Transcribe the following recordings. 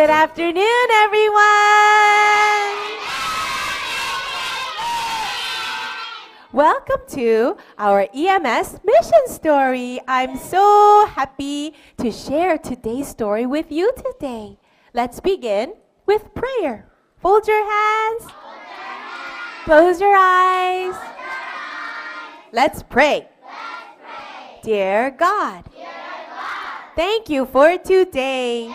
Good afternoon, everyone. Welcome to our EMS mission story. I'm so happy to share today's story with you today. Let's begin with prayer. Fold your hands. Close your eyes. Let's pray. Dear God, thank you for today.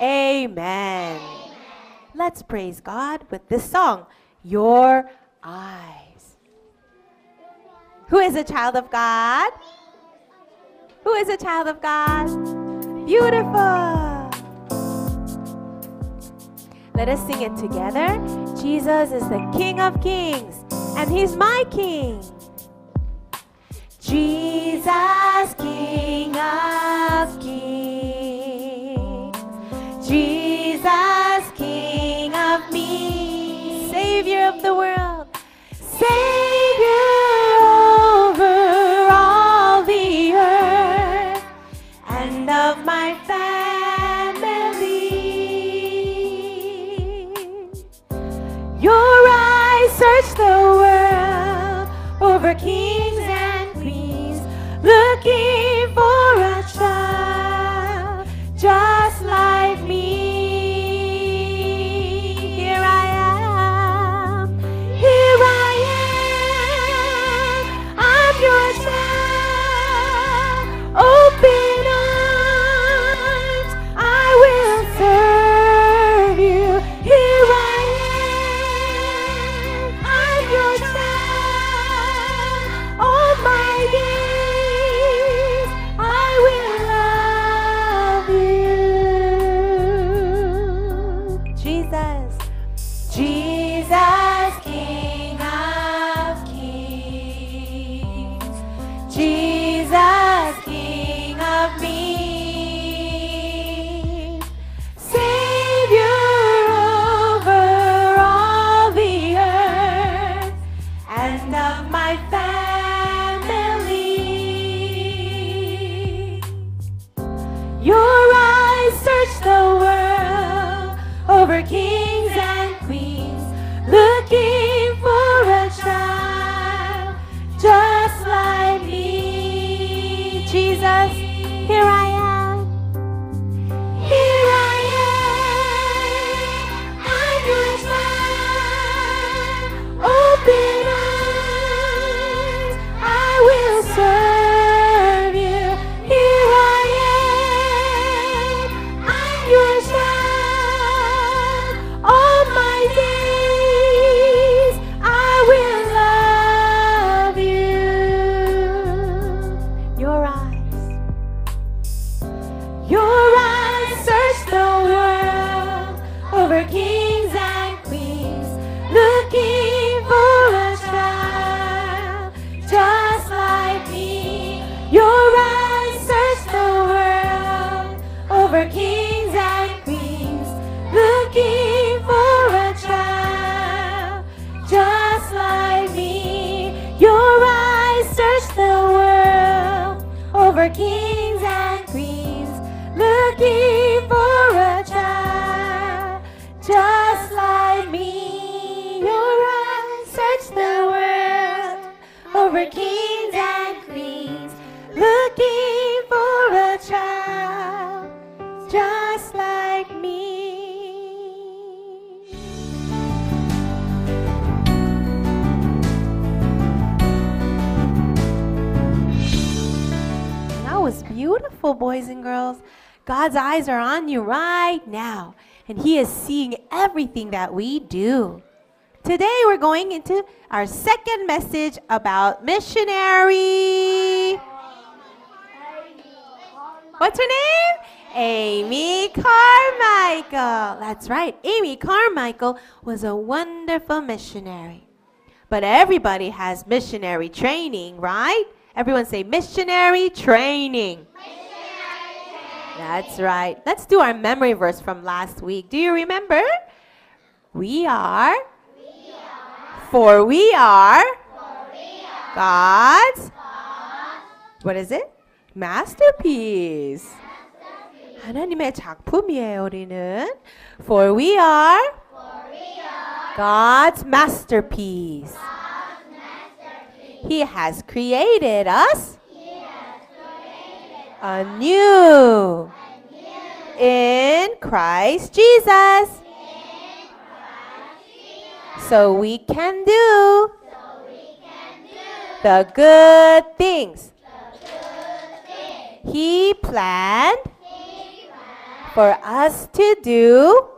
Amen. Let's praise God with this song, Your Eyes. Who is a child of God? Who is a child of God? Beautiful. Let us sing it together. Jesus is the King of Kings, and He's my King. Jesus, King of Kings. Jesus, King of me, Savior of the world, beautiful, boys and girls. God's eyes are on you right now, and He is seeing everything that we do. Today, we're going into our second message about missionary. What's her name? Amy Carmichael. That's right. Amy Carmichael was a wonderful missionary. But everybody has missionary training, right? Everyone say missionary training. That's right. Let's do our memory verse from last week. Do you remember? We are. For we are. God's. What is it? Masterpiece. 하나님의 작품이에요, 우리는. For we are. God's masterpiece. He has created us anew in Christ Jesus. So we can do the good things He planned for us to do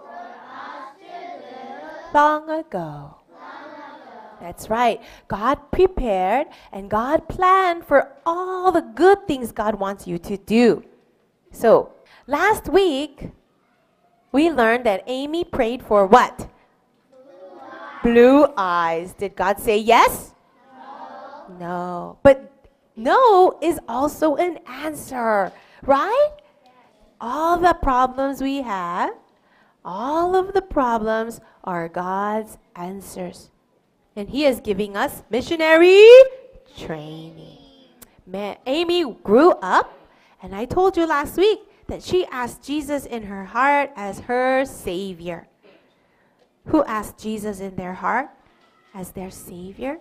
long ago. That's right. God prepared and God planned for all the good things God wants you to do. So, last week, we learned that Amy prayed for what? Blue eyes. Did God say yes? No. No. But no is also an answer, right? All the problems we have, all of the problems are God's answers. And He is giving us missionary training. Ma- Amy grew up, and I told you last week that she asked Jesus in her heart as her Savior. Who asked Jesus in their heart as their Savior?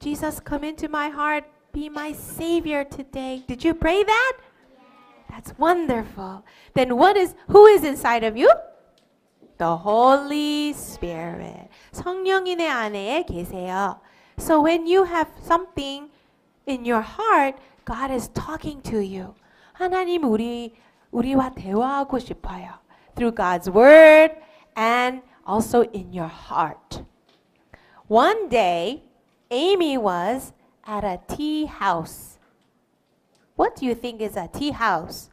Jesus, come into my heart, be my Savior today. Did you pray that? That's wonderful. Then what is who is inside of you? The Holy Spirit. 성령이 내 안에 계세요. So when you have something in your heart, God is talking to you. 하나님 우리 우리와 대화하고 싶어요. Through God's word and also in your heart. One day, Amy was at a tea house. What do you think is a tea house?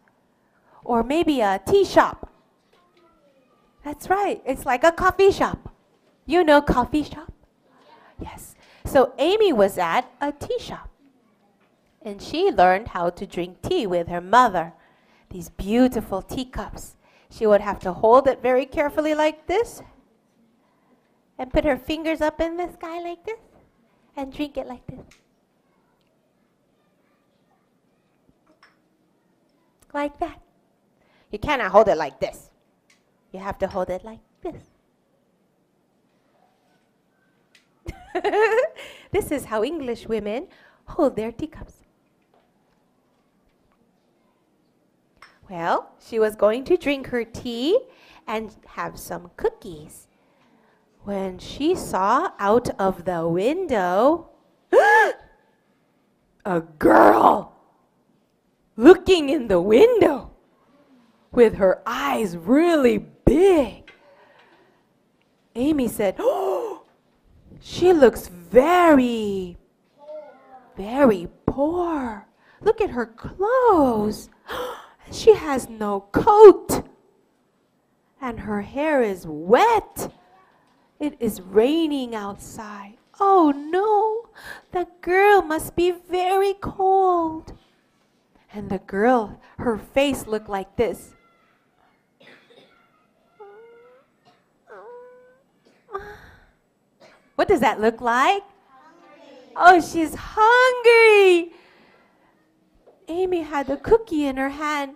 Or maybe a tea shop? That's right. It's like a coffee shop. You know coffee shop? Yes. So Amy was at a tea shop. And she learned how to drink tea with her mother. These beautiful teacups. She would have to hold it very carefully like this and put her fingers up in the sky like this and drink it like this. Like that. You cannot hold it like this. You have to hold it like this. this is how English women hold their teacups. Well, she was going to drink her tea and have some cookies when she saw out of the window a girl looking in the window with her eyes really big. Amy said, Oh, she looks very, very poor. Look at her clothes. She has no coat. And her hair is wet. It is raining outside. Oh no, the girl must be very cold. And the girl, her face looked like this. What does that look like? Oh, she's hungry. Amy had the cookie in her hand.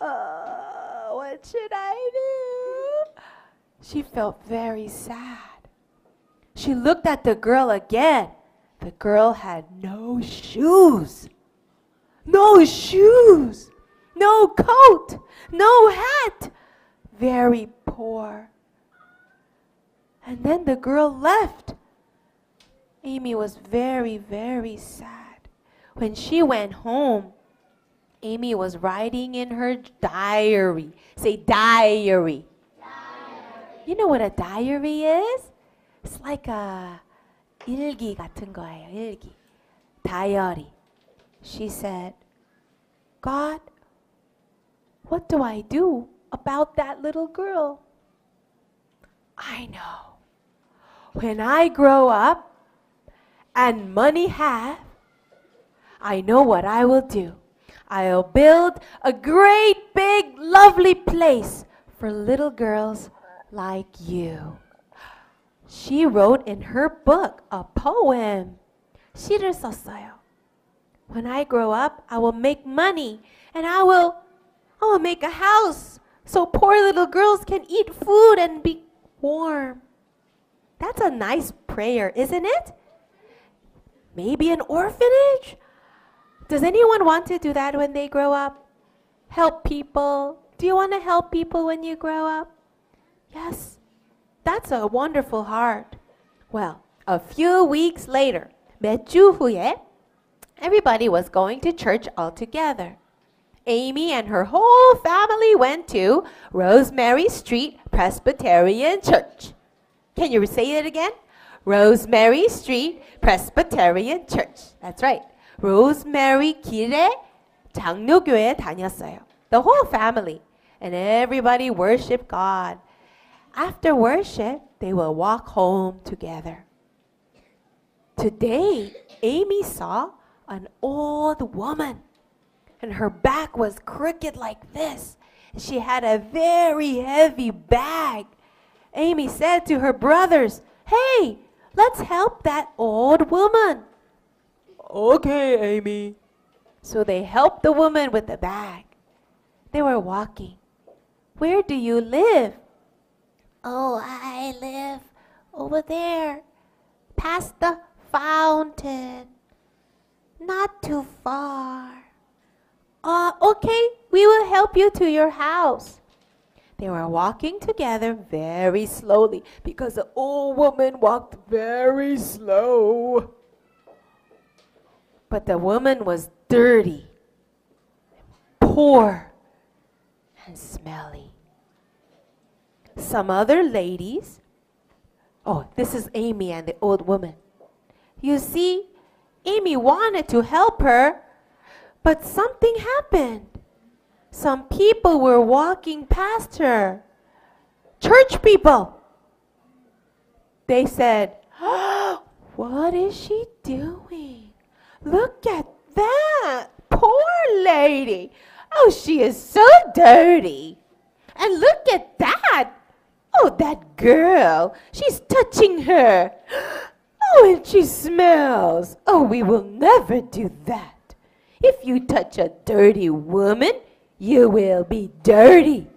Oh, what should I do? she felt very sad. She looked at the girl again. The girl had no shoes. No shoes. No coat. No hat. Very poor. And then the girl left. Amy was very, very sad. When she went home, Amy was writing in her diary. Say diary. diary. You know what a diary is? It's like a 일기 같은 거예요. 일기. Diary. She said, God, what do I do about that little girl? I know. When I grow up and money have, I know what I will do. I'll build a great big lovely place for little girls like you. She wrote in her book a poem. 시를 썼어요. When I grow up, I will make money and I will I will make a house so poor little girls can eat food and be warm. That's a nice prayer, isn't it? Maybe an orphanage? Does anyone want to do that when they grow up? Help people? Do you want to help people when you grow up? Yes. That's a wonderful heart. Well, a few weeks later, 몇주 후에 everybody was going to church all together. Amy and her whole family went to Rosemary Street Presbyterian Church. Can you say it again? Rosemary Street Presbyterian Church. That's right. Rosemary 길에 장로교회 다녔어요. The whole family. And everybody worshiped God. After worship, they will walk home together. Today, Amy saw an old woman, and her back was crooked like this. She had a very heavy bag. Amy said to her brothers, Hey, let's help that old woman. Okay, Amy. So they helped the woman with the bag. They were walking. Where do you live? Oh, I live over there, past the fountain. Not too far. Uh, okay, we will help you to your house. They were walking together very slowly because the old woman walked very slow. But the woman was dirty, poor, and smelly. Some other ladies, oh, this is Amy and the old woman. You see, Amy wanted to help her, but something happened. Some people were walking past her. Church people. They said, oh, What is she doing? Look at that. Poor lady. Oh, she is so dirty. And look at that. Oh, that girl. She's touching her. Oh, and she smells. Oh, we will never do that. If you touch a dirty woman, you will be dirty.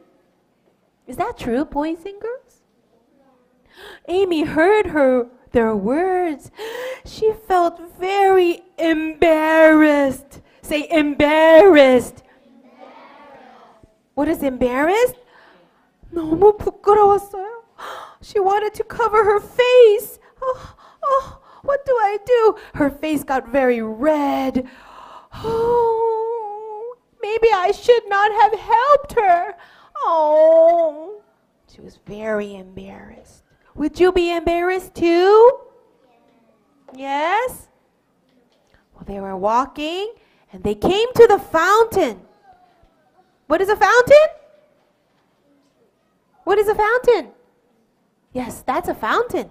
Is that true, boys and girls? Amy heard her their words. She felt very embarrassed. Say embarrassed. What is embarrassed? 너무 부끄러웠어요. She wanted to cover her face. Oh, oh, what do I do? Her face got very red. Oh, maybe I should not have helped her. Oh, she was very embarrassed. Would you be embarrassed too? Yes? Well, they were walking and they came to the fountain. What is a fountain? What is a fountain? Yes, that's a fountain.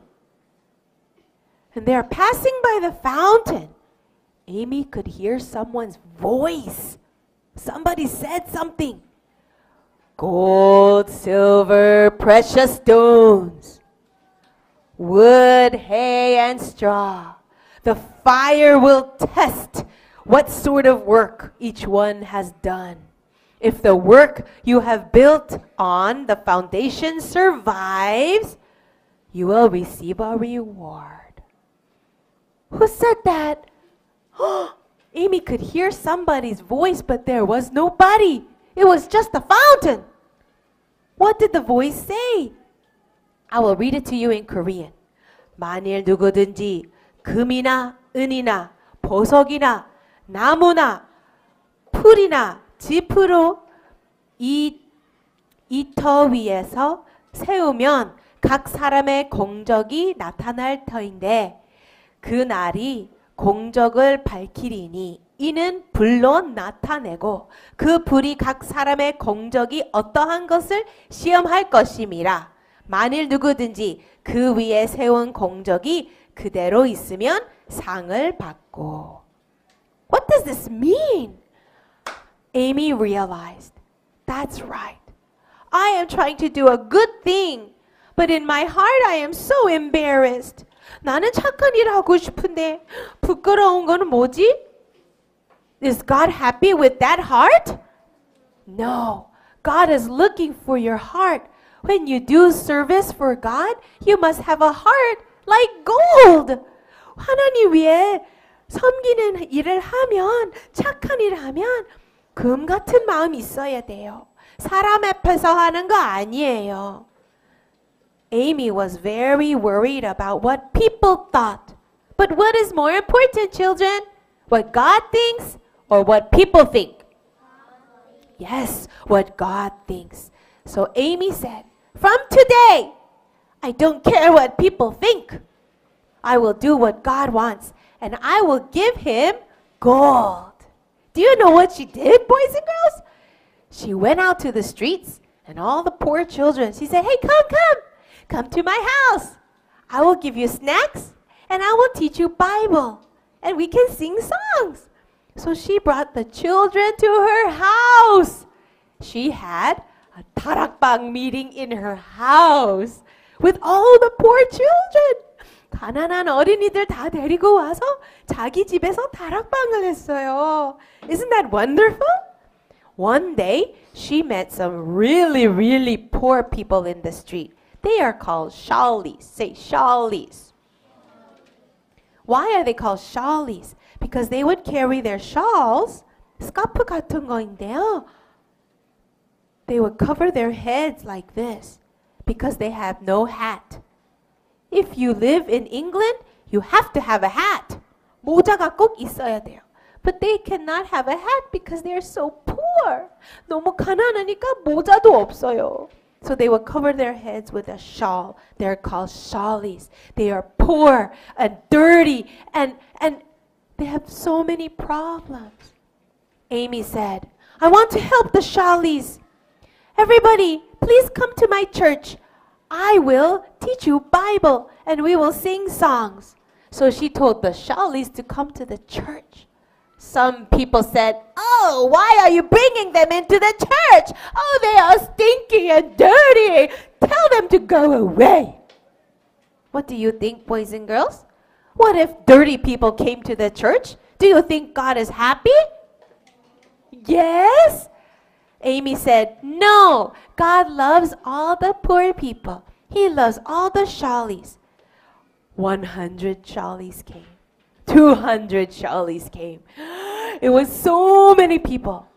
And they're passing by the fountain. Amy could hear someone's voice. Somebody said something. Gold, silver, precious stones, wood, hay, and straw. The fire will test what sort of work each one has done. If the work you have built on the foundation survives, you will receive a reward. Who said that? Oh, Amy could hear somebody's voice, but there was nobody. It was just a fountain. What did the voice say? I will read it to you in Korean. 만일 누구든지 금이나 은이나 보석이나 나무나 풀이나 짚으로 이, 이터 위에서 세우면 각 사람의 공적이 나타날 터인데 그 날이 공적을 밝히리니 이는 불로 나타내고 그 불이 각 사람의 공적이 어떠한 것을 시험할 것임이라. 만일 누구든지 그 위에 세운 공적이 그대로 있으면 상을 받고. What does this mean? Amy realized, that's right. I am trying to do a good thing, but in my heart I am so embarrassed. 나는 착한 일 하고 싶은데 부끄러운 거는 뭐지? Is God happy with that heart? No. God is looking for your heart. When you do service for God, you must have a heart like gold. 하나님 위해 섬기는 일을 하면 착한 일을 하면 금 같은 마음이 있어야 돼요. 사람 앞에서 하는 거 아니에요. Amy was very worried about what people thought. But what is more important, children? What God thinks or what people think? Yes, what God thinks. So Amy said, From today, I don't care what people think. I will do what God wants, and I will give him gold. Do you know what she did, boys and girls? She went out to the streets, and all the poor children, she said, Hey, come, come, come to my house. I will give you snacks, and I will teach you Bible, and we can sing songs. So she brought the children to her house. She had a tarakbang meeting in her house with all the poor children. 가난한 어린이들 다 데리고 와서 자기 집에서 다락방을 했어요. Isn't that wonderful? One day, she met some really, really poor people in the street. They are called shawlies. Say shawlies. Why are they called shawlies? Because they would carry their shawls, 스카프 같은 거인데요. They would cover their heads like this because they have no hat. If you live in England, you have to have a hat. 모자가 꼭 있어야 돼요. But they cannot have a hat because they are so poor. 너무 가난하니까 모자도 없어요. So they would cover their heads with a shawl. They're called shawlies. They are poor and dirty and, and they have so many problems. Amy said, I want to help the shawlies. Everybody, please come to my church. I will teach you Bible and we will sing songs. So she told the shawlies to come to the church. Some people said, Oh, why are you bringing them into the church? Oh, they are stinky and dirty. Tell them to go away. What do you think, boys and girls? What if dirty people came to the church? Do you think God is happy? Yes? Amy said, No, God loves all the poor people. He loves all the shawlies. 100 shawlies came. 200 shawlies came. It was so many people.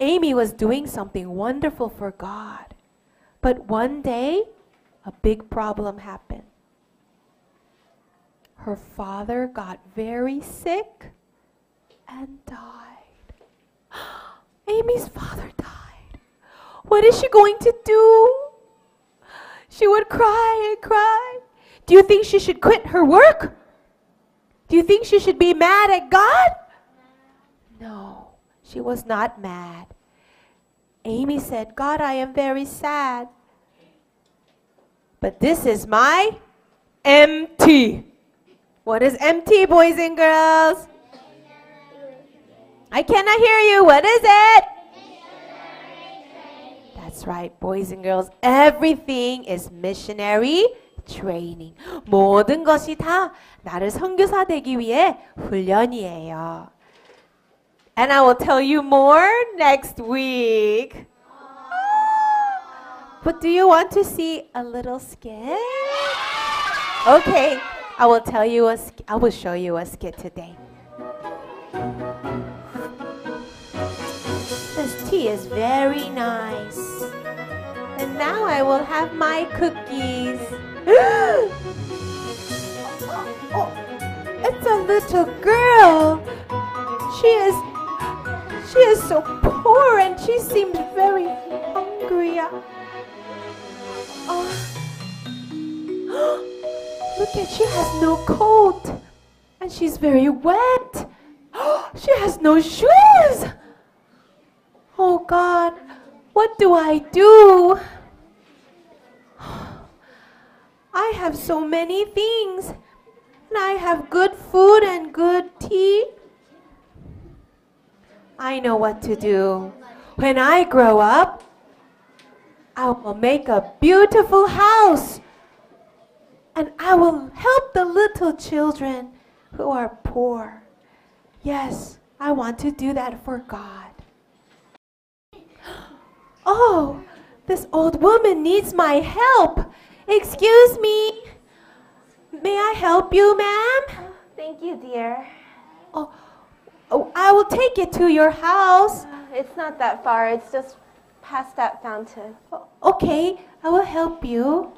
Amy was doing something wonderful for God. But one day, a big problem happened. Her father got very sick and died. Amy's father died. What is she going to do? She would cry and cry. Do you think she should quit her work? Do you think she should be mad at God? No, she was not mad. Amy said, God, I am very sad. But this is my MT. What is MT, boys and girls? I cannot hear you. What is it? That's right, boys and girls. Everything is missionary training. 모든 것이 다 나를 선교사 되기 위해 훈련이에요. And I will tell you more next week. But do you want to see a little skit? Okay, I will tell you a sk- I will show you a skit today. This tea is very nice. And now I will have my cookies. oh, it's a little girl. She is she is so poor and she seems very hungry. Oh. Look at she has no coat and she's very wet. she has no shoes. Oh God, what do I do? I have so many things. And I have good food and good tea. I know what to do. When I grow up, I will make a beautiful house. And I will help the little children who are poor. Yes, I want to do that for God. Oh, this old woman needs my help. Excuse me. May I help you, ma'am? Thank you, dear. Oh, oh, I will take it to your house. Uh, it's not that far. It's just past that fountain. Okay, I will help you.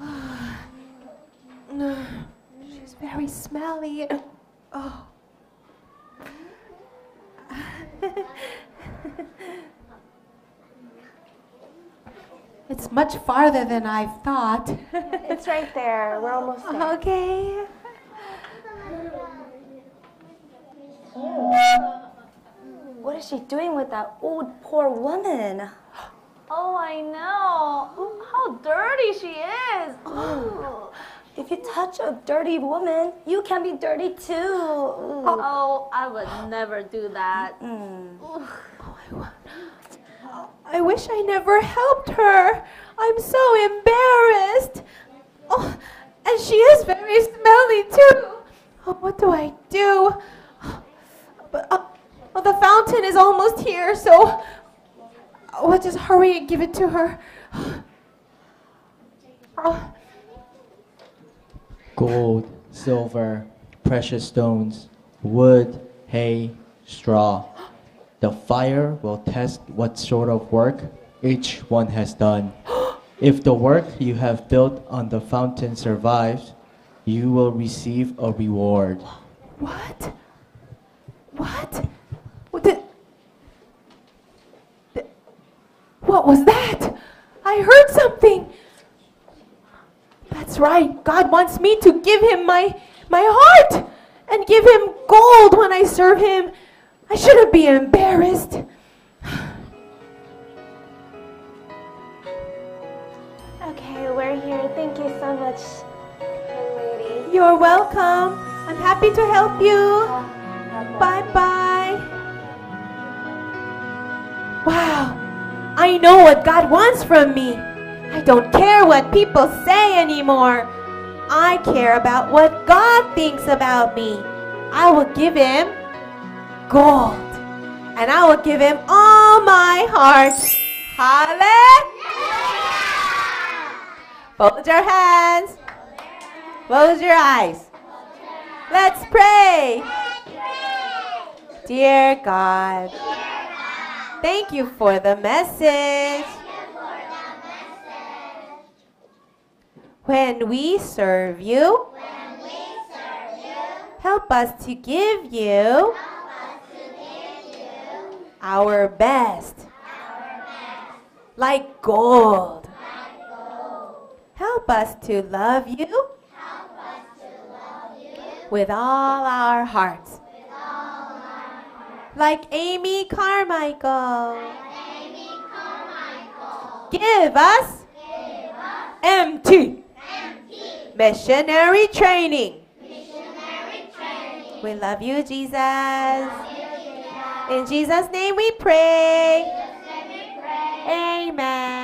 She's very smelly. Oh. Much farther than I thought. It's right there. We're almost there. okay. What is she doing with that old poor woman? Oh, I know. How dirty she is. If you touch a dirty woman, you can be dirty too. Ooh. Oh, I would never do that. Mm. I wish I never helped her. I'm so embarrassed. Oh, and she is very smelly too. Oh, what do I do? But uh, oh, the fountain is almost here, so I'll just hurry and give it to her. Oh, gold, silver, precious stones, wood, hay, straw. The fire will test what sort of work each one has done. If the work you have built on the fountain survives, you will receive a reward. what? What? What the- What was that? I heard something. That's right. God wants me to give him my my heart and give him gold when I serve him. I shouldn't be embarrassed. We're here. Thank you so much, lady. You're welcome. I'm happy to help you. Bye bye. Wow. I know what God wants from me. I don't care what people say anymore. I care about what God thinks about me. I will give him gold. And I will give him all my heart. Hallelujah. Fold your hands. Close your eyes. Let's pray. Dear God, thank you for the message. When we serve you, help us to give you our best, like gold. Help us to love you with all our hearts. Like Amy Carmichael. Like Amy Carmichael. Give us Give us MT. MT. Missionary training. Missionary training. We love you, Jesus. In Jesus' name we pray. Amen.